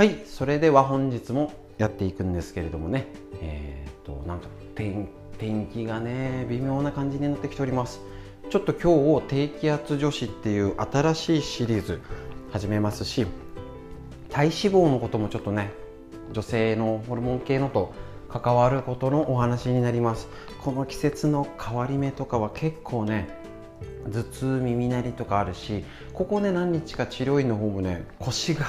はいそれでは本日もやっていくんですけれどもね。えー、っとなんか天天気がね微妙な感じになってきております。ちょっと今日を低気圧女子っていう新しいシリーズ始めますし体脂肪のこともちょっとね女性のホルモン系のと関わることのお話になります。この季節の変わり目とかは結構ね頭痛耳鳴りとかあるしここね何日か治療院の方もね腰が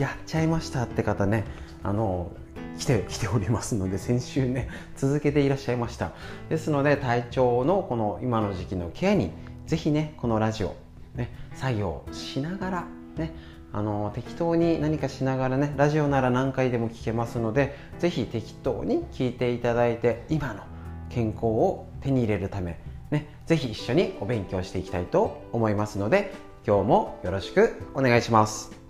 やっちゃいましたって方ねあの来て来ておりますので先週ね続けていらっしゃいました。ですので体調のこの今の時期のケアにぜひねこのラジオ、ね、作業しながらねあの適当に何かしながらねラジオなら何回でも聞けますのでぜひ適当に聞いていただいて今の健康を手に入れるためねぜひ一緒にお勉強していきたいと思いますので今日もよろしくお願いします。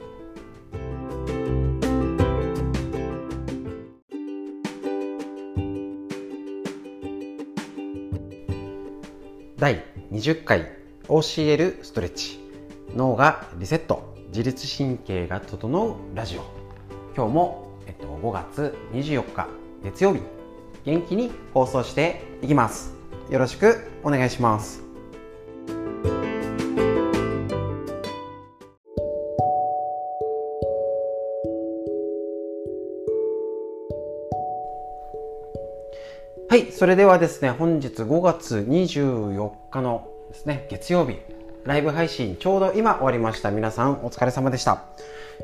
第20回 OCL ストレッチ。脳がリセット自律神経が整うラジオ。今日も、えっと、5月24日月曜日。元気に放送していきます。よろしくお願いします。はいそれではですね本日5月24日のですね月曜日ライブ配信ちょうど今終わりました。皆さんお疲れ様でした。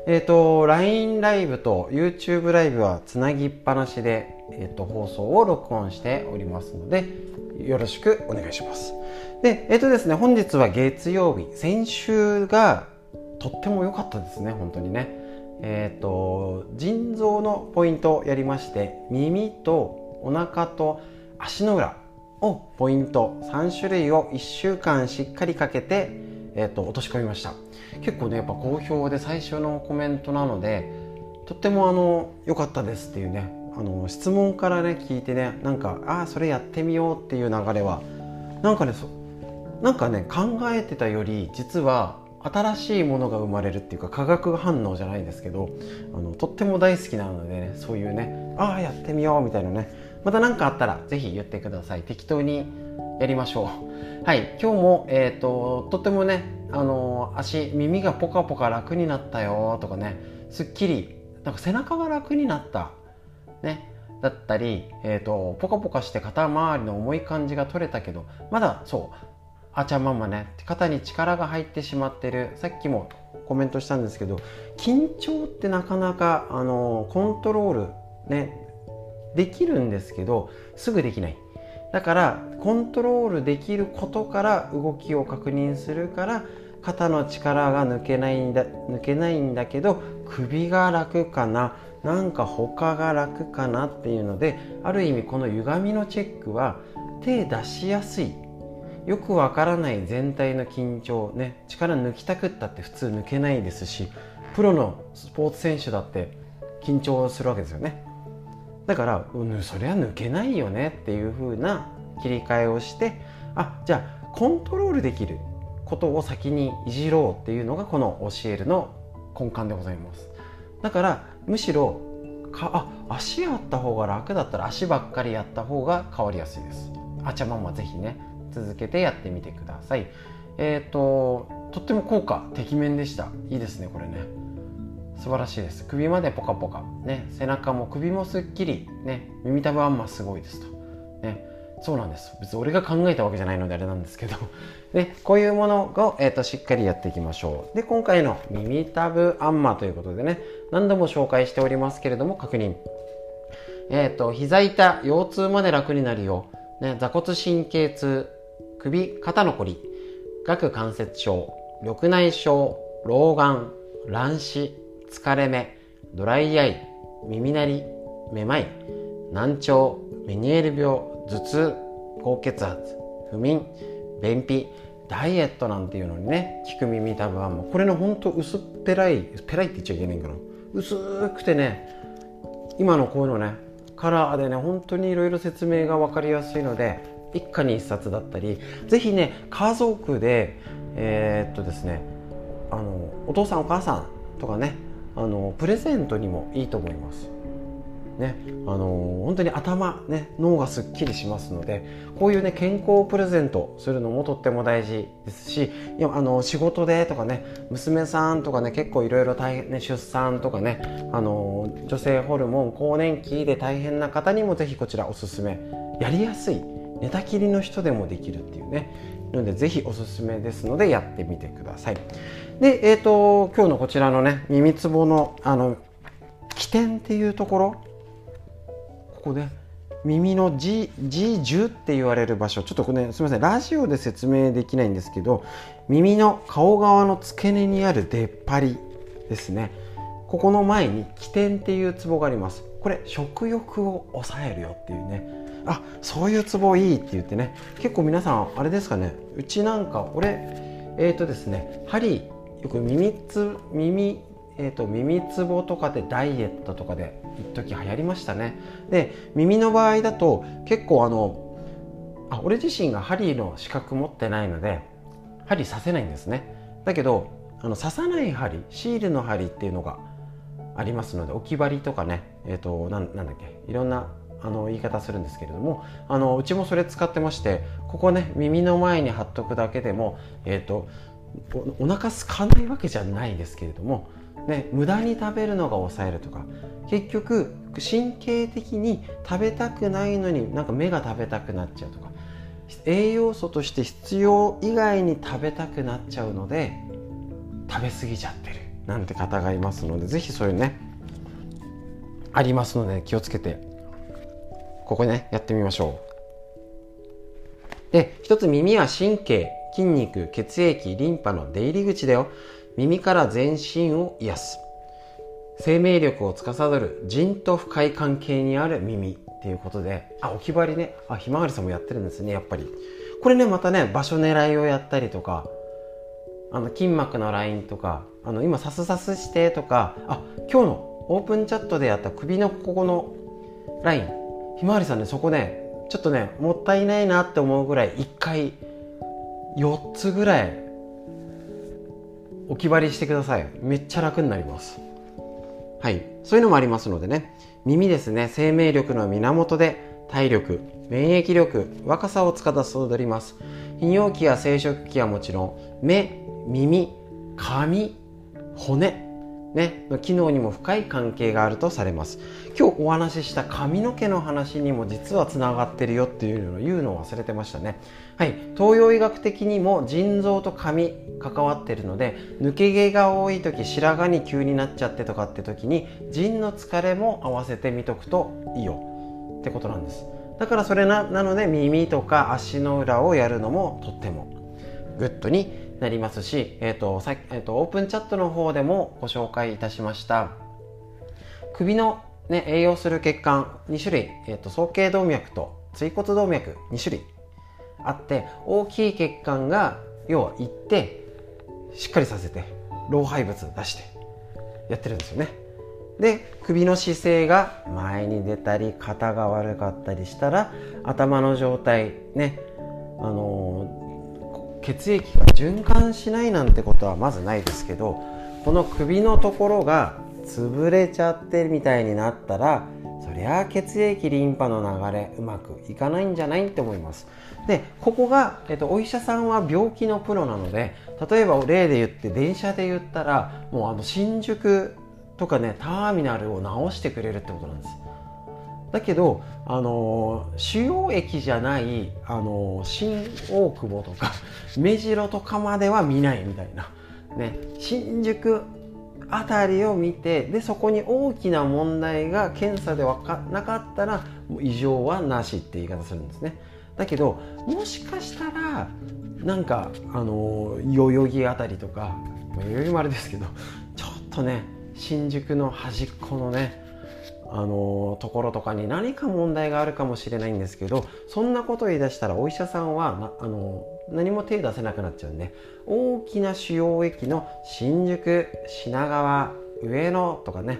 えっ、ー、と LINE ライブと YouTube ライブはつなぎっぱなしで、えーと、放送を録音しておりますのでよろしくお願いします。でえっ、ー、とですね本日は月曜日。先週がとっても良かったですね本当にね。えっ、ー、と腎臓のポイントをやりまして耳とお腹と足の裏をポイント3種類を1週間しっかりかけて、えーと、落とし込みました。結構ねやっぱ好評で最初のコメントなのでとってもあの良かったですっていうねあの質問からね聞いてねなんかああそれやってみようっていう流れはなんかねそなんかね考えてたより実は新しいものが生まれるっていうか化学反応じゃないですけどあのとっても大好きなのでねそういうねああやってみようみたいなねまた何かあったらぜひ言ってください。適当にやりましょう。はい。今日も、えーと、とってもねあの足耳がポカポカ楽になったよとかねすっきりなんか背中が楽になったねだったり、えーと、ポカポカして肩周りの重い感じが取れたけどまだそうあちゃまんまね肩に力が入ってしまってる。さっきもコメントしたんですけど緊張ってなかなかあのコントロールねできるんですけどすぐできない。だからコントロールできることから動きを確認するから肩の力が抜けないんだ抜けないんだけど首が楽かななんか他が楽かなっていうのである意味この歪みのチェックは手出しやすい。よくわからない全体の緊張ね力抜きたくったって普通抜けないですしプロのスポーツ選手だって緊張するわけですよね。だから、うん、それは抜けないよねっていう風な切り替えをしてあじゃあコントロールできることを先にいじろうっていうのがこの教えるの根幹でございます。だからむしろかあ足やった方が楽だったら足ばっかりやった方が変わりやすいです。あちゃまんまぜひね続けてやってみてください。えっ、ー、ととっても効果てきめんでした。いいですねこれね。素晴らしいです。首までポカポカ、ね、背中も首もすっきり、ね、耳たぶあんますごいですと、ね、そうなんです。別に俺が考えたわけじゃないのであれなんですけど。で こういうものを、えーと、しっかりやっていきましょう。で今回の耳たぶあんまということでね。何度も紹介しておりますけれども確認。えっ、ー、と膝痛腰痛まで楽になるよ。う、ね、座骨神経痛。首肩のこり。顎関節症。緑内障。老眼。乱視。疲れ目ドライアイ耳鳴りめまい難聴メニエール病頭痛高血圧不眠便秘ダイエットなんていうのにね聞く耳たぶはもうこれのほんと薄っぺらいぺらいって言っちゃいけないんかな。薄くてね今のこういうのねカラーでね本当にいろいろ説明が分かりやすいので一家に一冊だったり是非ね家族でえー、っとですねあのお父さんお母さんとかねあのプレゼントにもいいと思います。ね、あの、本当に頭、ね、脳がすっきりしますのでこういうね健康をプレゼントするのもとっても大事ですしいやあの仕事でとかね娘さんとかね結構いろいろ大変ね出産とかね、あの、女性ホルモン更年期で大変な方にもぜひこちらおすすめ。やりやすい寝たきりの人でもできるっていうね。なのでぜひおすすめですのでやってみてください。でえっ、ー、と今日のこちらのね耳つぼのあの起点っていうところここで耳の G, G10 って言われる場所。ちょっとこれ、ね、すみませんラジオで説明できないんですけど耳の顔側の付け根にある出っ張りですね。ここの前に起点っていうツボがあります。これ食欲を抑えるよっていうね。あそういうツボいいって言ってね。結構皆さんあれですかね。うちなんか俺えっ、ー、とですね針よく耳つ耳えーと、耳つぼとかでダイエットとかで一時流行りましたね。で耳の場合だと結構あのあ俺自身が針の資格持ってないので針刺せないんですね。だけどあの刺さない針シールの針っていうのがありますので置き針とかねえっ、ー、となんだっけいろんなあの言い方するんですけれどもあのうちもそれ使ってましてここね耳の前に貼っとくだけでもえっ、ー、とおお腹空かないわけじゃないですけれどもね、無駄に食べるのが抑えるとか結局神経的に食べたくないのになんか目が食べたくなっちゃうとか栄養素として必要以外に食べたくなっちゃうので食べ過ぎちゃってるなんて方がいますので是非そういうねありますので気をつけてここねやってみましょう。で一つ耳は神経。筋肉血液リンパの出入り口だよ。耳から全身を癒す。生命力を司る人と深い関係にある耳っていうことで。あ置き張りね。あひまわりさんもやってるんですねやっぱり。これねまたね場所狙いをやったりとかあの筋膜のラインとかあの今さすさすしてとかあ今日のオープンチャットでやった首のここのライン。ひまわりさんねそこねちょっとねもったいないなって思うぐらい1回4つぐらい置き張りしてください。めっちゃ楽になります。はい。そういうのもありますのでね。耳ですね。生命力の源で体力免疫力若さを司ります。泌尿器や生殖器はもちろん目耳髪骨。ね、機能にも深い関係があるとされます。今日お話しした髪の毛の話にも実はつながってるよっていうのを言うのを忘れてましたね。はい東洋医学的にも腎臓と髪関わってるので抜け毛が多い時白髪に急になっちゃってとかって時に腎の疲れも合わせて見とくといいよ。ってことなんです。だからそれななので耳とか足の裏をやるのもとってもグッドになりますし、えーとさえーと、オープンチャットの方でもご紹介いたしました。首の、ね、栄養する血管2種類、えーと、総頸動脈と椎骨動脈2種類あって大きい血管が要は行ってしっかりさせて老廃物出してやってるんですよね。で首の姿勢が前に出たり肩が悪かったりしたら頭の状態ねあのー血液が循環しないなんてことはまずないですけどこの首のところが潰れちゃってみたいになったらそりゃ血液リンパの流れうまくいかないんじゃないって思います。でここが、えっと、お医者さんは病気のプロなので例えば例で言って電車で言ったらもうあの新宿とかねターミナルを直してくれるってことなんです。だけど、あの主要駅じゃない、あの新大久保とか 目白とかまでは見ないみたいな、ね、新宿あたりを見てでそこに大きな問題が検査で分かなかったら異常はなしって言い方するんですね。だけどもしかしたらなんかあの代々木あたりとか代々木もあれですけどちょっとね新宿の端っこのねあのところとかに何か問題があるかもしれないんですけどそんなことを言い出したらお医者さんはあの何も手出せなくなっちゃうんで大きな主要駅の新宿品川上野とかね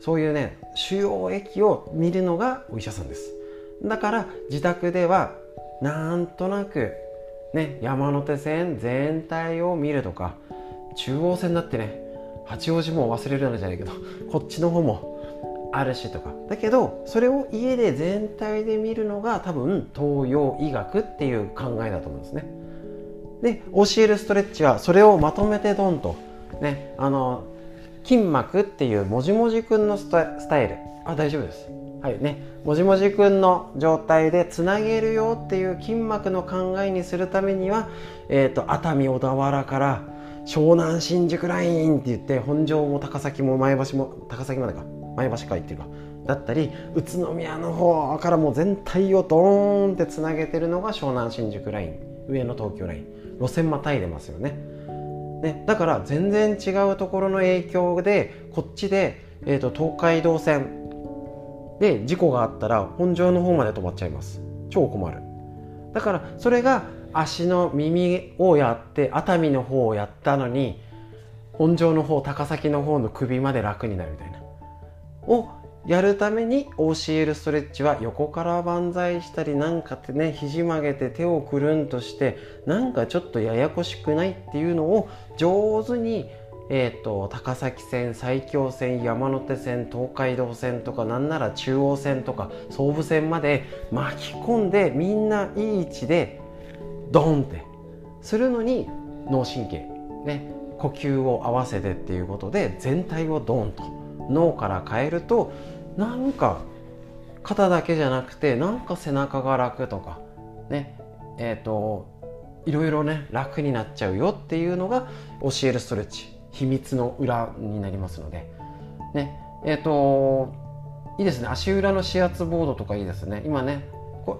そういうね主要駅を見るのがお医者さんです。だから自宅ではなんとなくね山手線全体を見るとか中央線だってね八王子も忘れるなんじゃないけどこっちの方もあるしとか。だけどそれを家で全体で見るのが多分東洋医学っていう考えだと思うんですね。で教えるストレッチはそれをまとめてドンと。ねあの筋膜っていうもじもじくんのスタイル。あ大丈夫です。はいね。もじもじくんの状態でつなげるよっていう筋膜の考えにするためには、えーと、熱海小田原から湘南新宿ラインって言って本庄も高崎も前橋も高崎までか。前橋か行っていうかだったり宇都宮の方からもう全体をドーンってつなげてるのが湘南新宿ライン上の東京ライン路線またいでますよね。ねだから全然違うところの影響でこっちで、えーと、と東海道線で事故があったら本庄の方まで止まっちゃいます。超困る。だからそれが足の耳をやって熱海の方をやったのに本庄の方高崎の方の首まで楽になるみたいな。をやるために OCL ストレッチは横から万歳したりなんかってね肘曲げて手をくるんとしてなんかちょっとややこしくないっていうのを上手にえーと、高崎線埼京線山手線東海道線とかなんなら中央線とか総武線まで巻き込んでみんないい位置でドンってするのに脳神経ね。呼吸を合わせてっていうことで全体をドンと。脳から変えるとなんか肩だけじゃなくてなんか背中が楽とかねえっ、ー、といろいろね楽になっちゃうよっていうのが教えるストレッチ秘密の裏になりますので。ねえっ、ー、といいですね。足裏の指圧ボードとかいいですね。今ね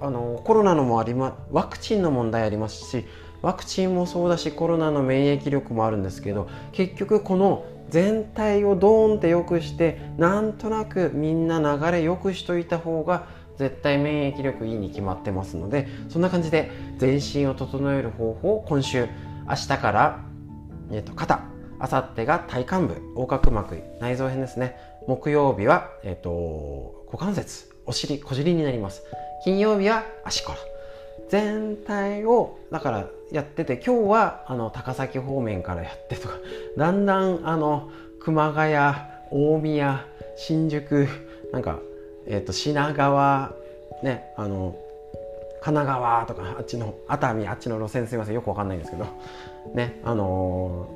あのコロナのもありまワクチンの問題ありますしワクチンもそうだしコロナの免疫力もあるんですけど結局この全体をドーンって良くしてなんとなくみんな流れ良くしといた方が絶対免疫力いいに決まってますのでそんな感じで全身を整える方法を今週明日から、えー、と肩あさってが体幹部横隔膜内臓編ですね。木曜日は、えーと、股関節お尻小尻になります。金曜日は足から全体をだからやってて今日はあの高崎方面からやってとか だんだんあの熊谷大宮新宿なんか、えーと、品川ねあの神奈川とかあっちの熱海あっちの路線すいませんよくわかんないんですけどねあの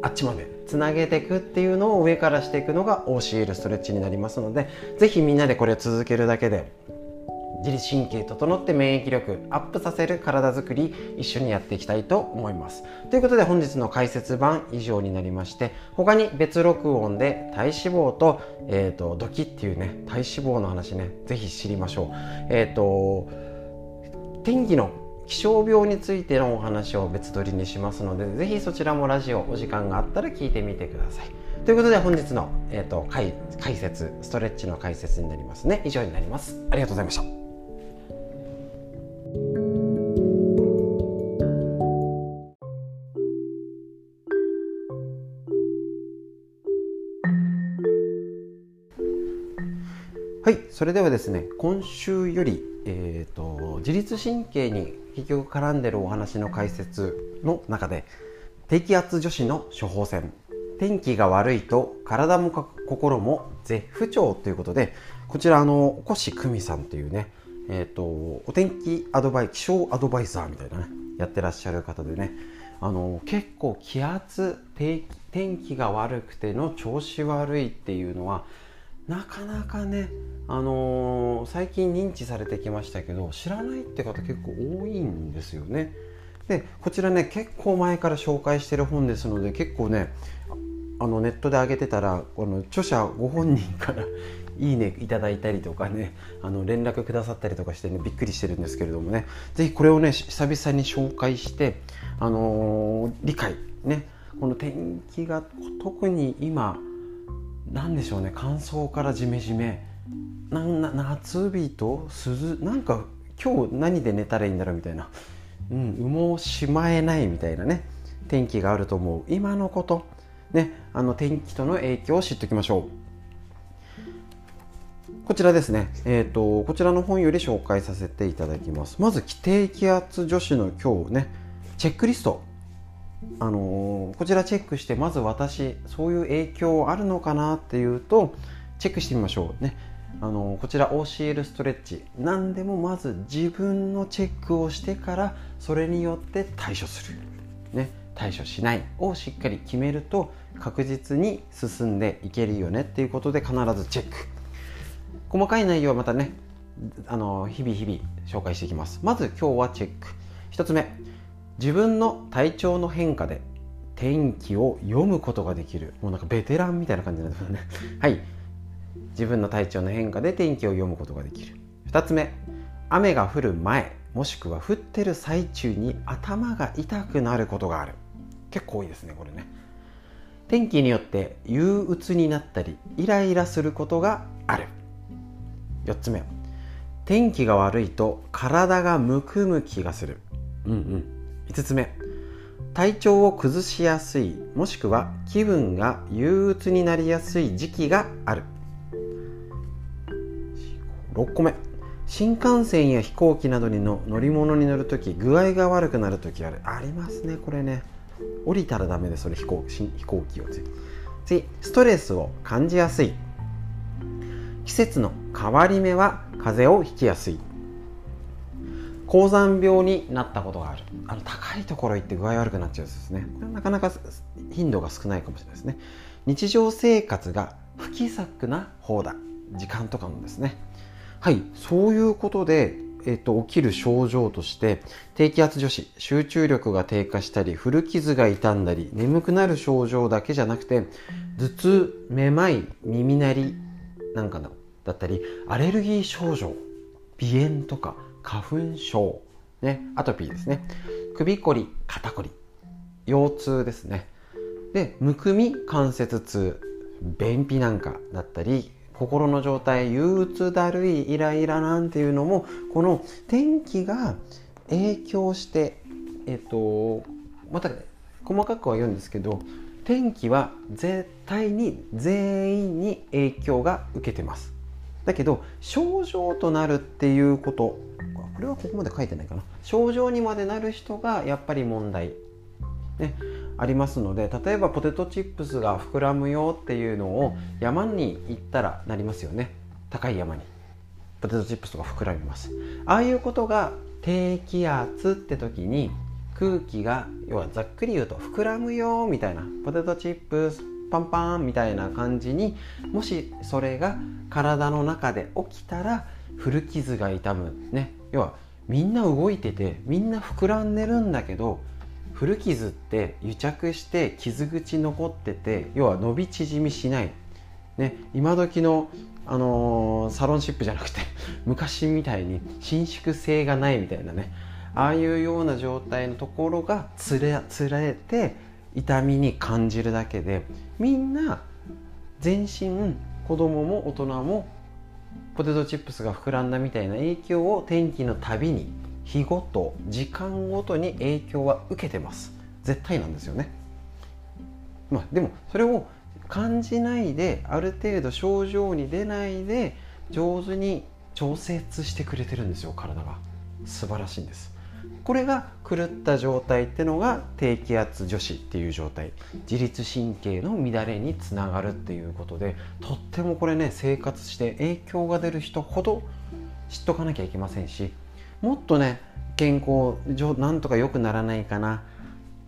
ー、あっちまでつなげていくっていうのを上からしていくのが OCL ストレッチになりますので是非みんなでこれを続けるだけで自律神経整って免疫力アップさせる体づくり一緒にやっていきたいと思います。ということで本日の解説版以上になりまして他に別録音で体脂肪と,、えーと、ドキっていうね体脂肪の話ね是非知りましょう。えっ、ー、と天気の気象病についてのお話を別撮りにしますのでぜひそちらもラジオお時間があったら聞いてみてください。ということで本日の、えーと、解解説ストレッチの解説になりますね。以上になります。ありがとうございました。はい、それではですね、今週より、えーと、自律神経に結局絡んでるお話の解説の中で、低気圧女子の処方箋、天気が悪いと体も心も絶不調ということで、こちら、あの、越久美さんというね、えっ、ー、と、お天気アドバイ、気象アドバイザーみたいなね、やってらっしゃる方でね、あの、結構気圧、天気が悪くての調子悪いっていうのは、なかなかね、あのー、最近認知されてきましたけど知らないって方結構多いんですよね。でこちらね結構前から紹介してる本ですので結構ねあのネットで上げてたらこの著者ご本人からいいねいただいたりとかねあの連絡くださったりとかしてねびっくりしてるんですけれどもね。是非これをね久々に紹介してあのー、理解ね。この天気が特に今何でしょうね。乾燥からジメジメ。な夏日と涼なんか今日何で寝たらいいんだろうみたいな、うん、羽毛しまえないみたいなね天気があると思う。今のこと。ねあの天気との影響を知っておきましょう。こちらですね、えーと、こちらの本より紹介させていただきます。まず低気圧女子の今日ねチェックリスト。あのー、こちらチェックしてまず私そういう影響あるのかなっていうとチェックしてみましょうね。あのー、こちら OCL ストレッチ。何でもまず自分のチェックをしてからそれによって対処する、ね、対処しない。をしっかり決めると確実に進んでいけるよねっていうことで必ずチェック。細かい内容はまたねあの日々日々紹介していきます。まず今日はチェック。1つ目。自分の体調の変化で天気を読むことができる。もうなんかベテランみたいな感じなんですよね。はい。自分の体調の変化で天気を読むことができる。2つ目。雨が降る前もしくは降ってる最中に頭が痛くなることがある。結構多いですねこれね。天気によって憂鬱になったりイライラすることがある。4つ目天気が悪いと体がむくむ気がする。うんうん。5つ目体調を崩しやすいもしくは気分が憂鬱になりやすい時期がある。6個目新幹線や飛行機などにの乗り物に乗るとき具合が悪くなるときある。ありますねこれね。降りたらダメでそれ飛行飛行機を次ストレスを感じやすい季節の変わり目は風邪をひきやすい。高山病になったことがある。あの高いところ行って具合悪くなっちゃうんですね。これはなかなか頻度が少ないかもしれないですね。日常生活が不規則な方だ。時間とかもですね。はいそういうことでえっと、起きる症状として低気圧女子集中力が低下したり古傷が痛んだり眠くなる症状だけじゃなくて頭痛めまい耳鳴りなんかだったりアレルギー症状鼻炎とか花粉症、ね、アトピーですね。首こり肩こり腰痛ですね。でむくみ関節痛便秘なんかだったり心の状態憂鬱だるいイライラなんていうのもこの天気が影響してえっとまた細かくは言うんですけど天気は絶対に全員に影響が受けてます。だけど症状となるっていうことこれはここまで書いてないかな。症状にまでなる人がやっぱり問題ねありますので例えばポテトチップスが膨らむよっていうのを山に行ったらなりますよね。高い山に。ポテトチップスとか膨らみます。ああいうことが低気圧って時に空気が要はざっくり言うと膨らむよみたいなポテトチップスパンパンみたいな感じにもしそれが体の中で起きたら古傷が痛む。ね。要はみんな動いててみんな膨らんでるんだけど古傷って癒着して傷口残ってて要は伸び縮みしない、ね、今時の、あのー、サロンシップじゃなくて 昔みたいに伸縮性がないみたいなね。ああいうような状態のところがつれつれて痛みに感じるだけでみんな全身子供も大人もポテトチップスが膨らんだみたいな影響を天気のたびに日ごと時間ごとに影響は受けてます。絶対なんですよね。まあでもそれを感じないである程度症状に出ないで上手に調節してくれてるんですよ体が。素晴らしいんです。これが狂った状態ってのが低気圧女子っていう状態。自律神経の乱れにつながるっていうことでとってもこれね生活して影響が出る人ほど知っとかなきゃいけませんしもっとね健康なんとか良くならないかな、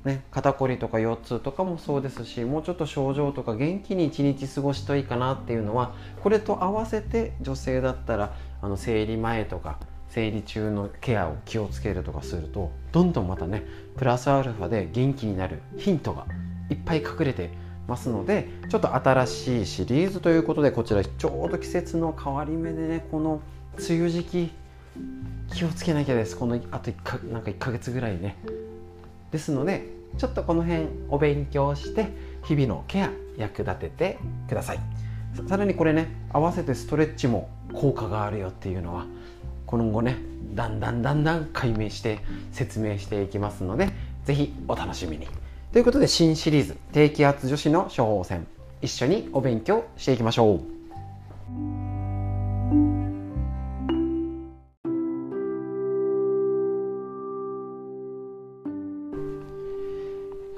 ね、肩こりとか腰痛とかもそうですしもうちょっと症状とか元気に一日過ごしといいかなっていうのはこれと合わせて女性だったらあの生理前とか生理中のケアを気をつけるとかするとどんどんまたねプラスアルファで元気になるヒントがいっぱい隠れてますのでちょっと新しいシリーズということでこちらちょうど季節の変わり目でねこの梅雨時期気をつけなきゃです。このあと1かなんか1ヶ月ぐらいね。ですのでちょっとこの辺お勉強して日々のケア役立ててください。さらにこれね合わせてストレッチも効果があるよっていうのはこの後ねだんだんだんだん解明して説明していきますので是非お楽しみに。ということで新シリーズ低気圧女子の処方箋。一緒にお勉強していきましょう。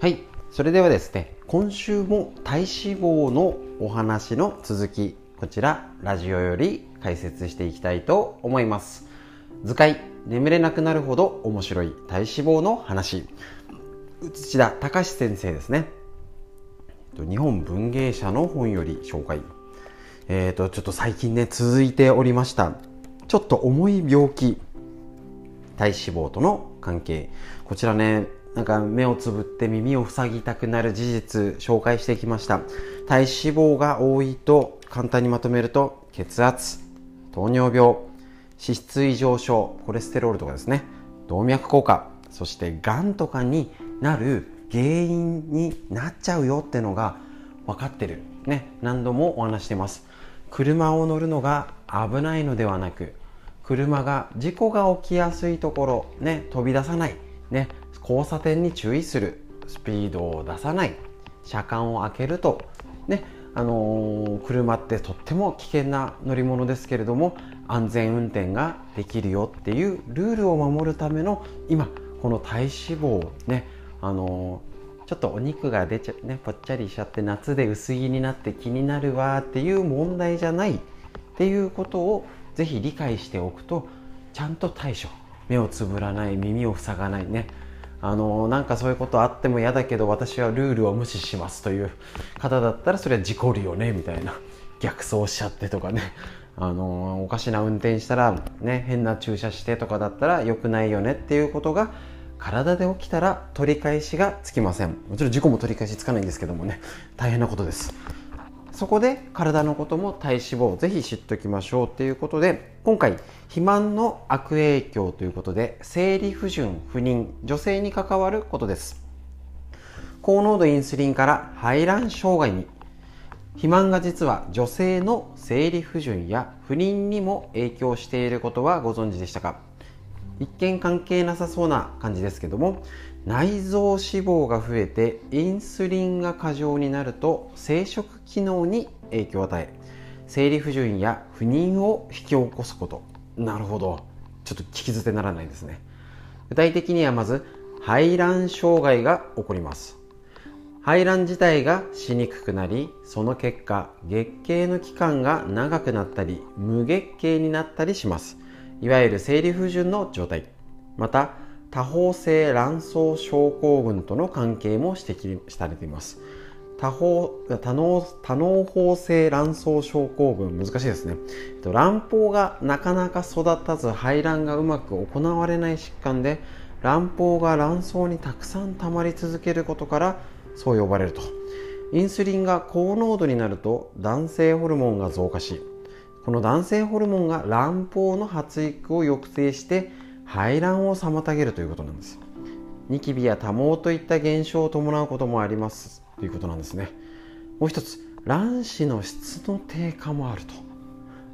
はい。それではですね今週も体脂肪のお話の続きこちらラジオより解説していきたいと思います。図解眠れなくなるほど面白い体脂肪の話。土田隆先生ですね。日本文芸社の本より紹介。えーと、ちょっと最近ね続いておりました。ちょっと重い病気。体脂肪との関係。こちらねなんか目をつぶって耳を塞ぎたくなる事実紹介してきました。体脂肪が多いと簡単にまとめると血圧糖尿病脂質異常症コレステロールとかですね動脈硬化そしてがんとかになる原因になっちゃうよってのが分かってる。ね何度もお話してます。車を乗るのが危ないのではなく車が事故が起きやすいところね飛び出さない。ね交差点に注意する。スピードを出さない。車間を開けると。ねあの、車ってとっても危険な乗り物ですけれども安全運転ができるよっていうルールを守るための今この体脂肪ねあの、ちょっとお肉が出ちゃねぽっちゃりしちゃって夏で薄着になって気になるわっていう問題じゃないっていうことをぜひ理解しておくとちゃんと対処。目をつぶらない耳を塞がないね。あのなんかそういうことあっても嫌だけど私はルールを無視しますという方だったらそれは事故るよねみたいな逆走しちゃってとかね。あのおかしな運転したらね変な駐車してとかだったら良くないよねっていうことが体で起きたら取り返しがつきません。もちろん事故も取り返しつかないんですけどもね。大変なことです。そこで体のことも体脂肪をぜひ知っておきましょうということで今回肥満の悪影響ということで生理不順不妊女性に関わることです。高濃度インスリンから排卵障害に肥満が実は女性の生理不順や不妊にも影響していることはご存知でしたか？一見関係なさそうな感じですけども内臓脂肪が増えてインスリンが過剰になると生殖機能に影響を与え生理不順や不妊を引き起こすこと。なるほど。ちょっと聞き捨てならないですね。具体的にはまず排卵障害が起こります。排卵自体がしにくくなりその結果月経の期間が長くなったり無月経になったりします。いわゆる生理不順の状態。また多方性卵巣症候群との関係も指摘されています。多方多脳多脳胞性卵巣症候群難しいですね。卵胞がなかなか育たず排卵がうまく行われない疾患で卵胞が卵巣にたくさん溜まり続けることからそう呼ばれると。インスリンが高濃度になると男性ホルモンが増加しこの男性ホルモンが卵胞の発育を抑制して排卵を妨げるということなんですニキビや多毛といった現象を伴うこともあります。ということなんですね。もう一つ卵子の質の低下もあると。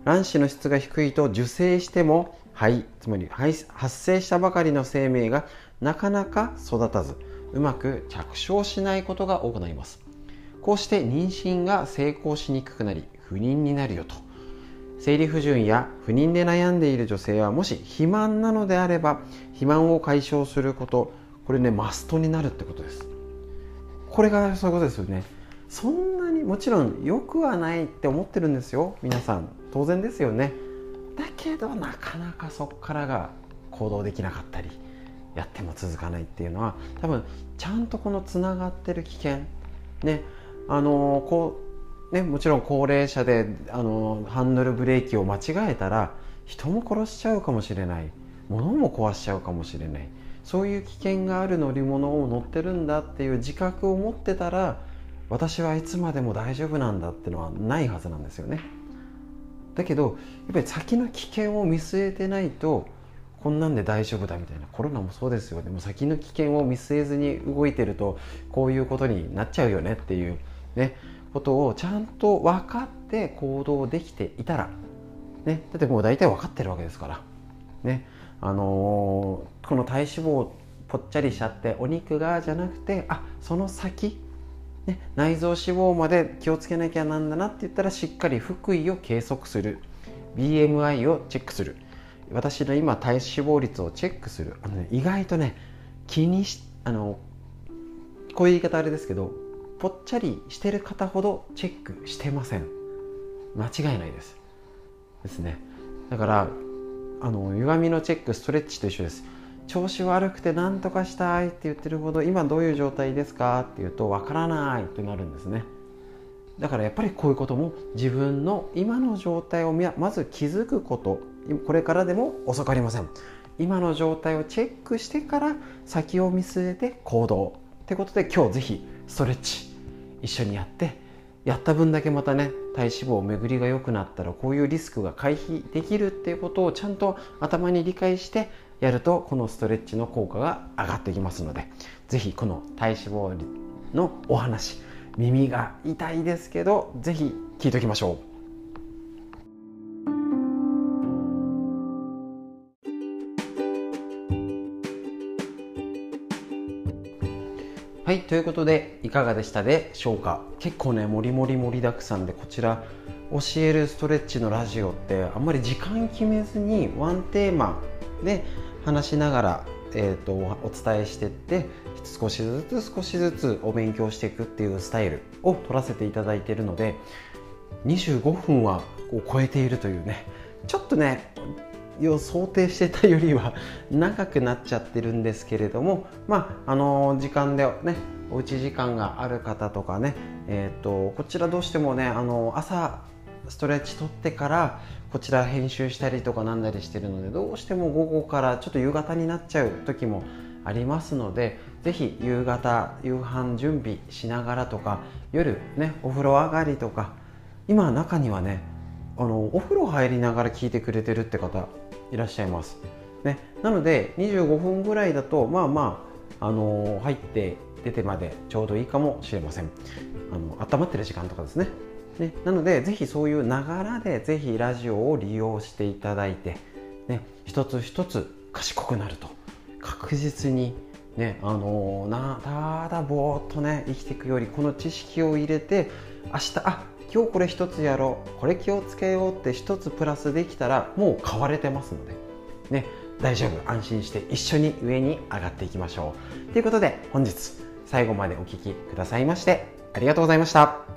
卵子の質が低いと受精しても肺つまり発生したばかりの生命がなかなか育たずうまく着床しないことが多くなります。こうして妊娠が成功しにくくなり不妊になるよと。生理不順や不妊で悩んでいる女性はもし肥満なのであれば肥満を解消することこれねマストになるってことです。これがそういうことですよね。そんなにもちろん良くはないって思ってるんですよ。皆さん当然ですよね。だけどなかなかそこからが行動できなかったりやっても続かないっていうのは多分ちゃんとこのつながってる危険ねあのこうねもちろん高齢者であのハンドルブレーキを間違えたら人も殺しちゃうかもしれない。物も壊しちゃうかもしれない。そういう危険がある乗り物を乗ってるんだっていう自覚を持ってたら私はいつまでも大丈夫なんだっていうのはないはずなんですよね。だけどやっぱり先の危険を見据えてないとこんなんで大丈夫だみたいな。コロナもそうですよね。も先の危険を見据えずに動いてるとこういうことになっちゃうよねっていうね。ことをちゃんと分かって行動できていたらねだってもう大体分かってるわけですからねあのー、この体脂肪ぽっちゃりしちゃってお肉がじゃなくてあその先ね、内臓脂肪まで気をつけなきゃなんだなって言ったらしっかり腹囲を計測する。BMI をチェックする。私の今体脂肪率をチェックする。あの、ね、意外とね気にしあのこういう言い方あれですけどぽっちゃりしてる方ほどチェックしてません。間違いないです。ですね。だからあの歪みのチェックストレッチと一緒です。調子悪くて何とかしたいって言ってるほど今どういう状態ですかって言うとわからないってなるんですね。だからやっぱりこういうことも自分の今の状態をまず気づくことこれからでも遅くありません。今の状態をチェックしてから先を見据えて行動。ってことで今日ぜひストレッチ一緒にやってやった分だけまたね体脂肪巡りが良くなったらこういうリスクが回避できるっていうことをちゃんと頭に理解してやるとこのストレッチの効果が上がってきますので是非この体脂肪のお話耳が痛いですけど是非聞いておきましょう。はい、ということでいかがでしたでしょうか？結構ねもりもり盛りだくさんでこちら教えるストレッチのラジオってあんまり時間決めずにワンテーマで話しながら、えーと、お伝えしてって少しずつ少しずつお勉強していくっていうスタイルを取らせていただいているので25分はを超えているというね。ちょっとね想定してたよりは長くなっちゃってるんですけれどもまああの時間でねおうち時間がある方とかねえっ、ー、とこちらどうしてもねあの朝ストレッチ取ってからこちら編集したりとかなんだりしてるのでどうしても午後からちょっと夕方になっちゃう時もありますので是非夕方夕飯準備しながらとか夜ねお風呂上がりとか今中にはねあのお風呂入りながら聞いてくれてるって方いらっしゃいます。ね、なので25分ぐらいだとまあまあ、あの入って出てまでちょうどいいかもしれません。あの温まってる時間とかですね。ね。なのでぜひそういうながらでぜひラジオを利用していただいて、ね、一つ一つ賢くなると。確実にね。あのなただぼーっとね生きていくよりこの知識を入れて明日あ今日これ一つやろう。これ気をつけようって一つプラスできたらもう買われてますので。ね。大丈夫。安心して一緒に上に上がっていきましょう。ということで本日最後までお聴きくださいましてありがとうございました。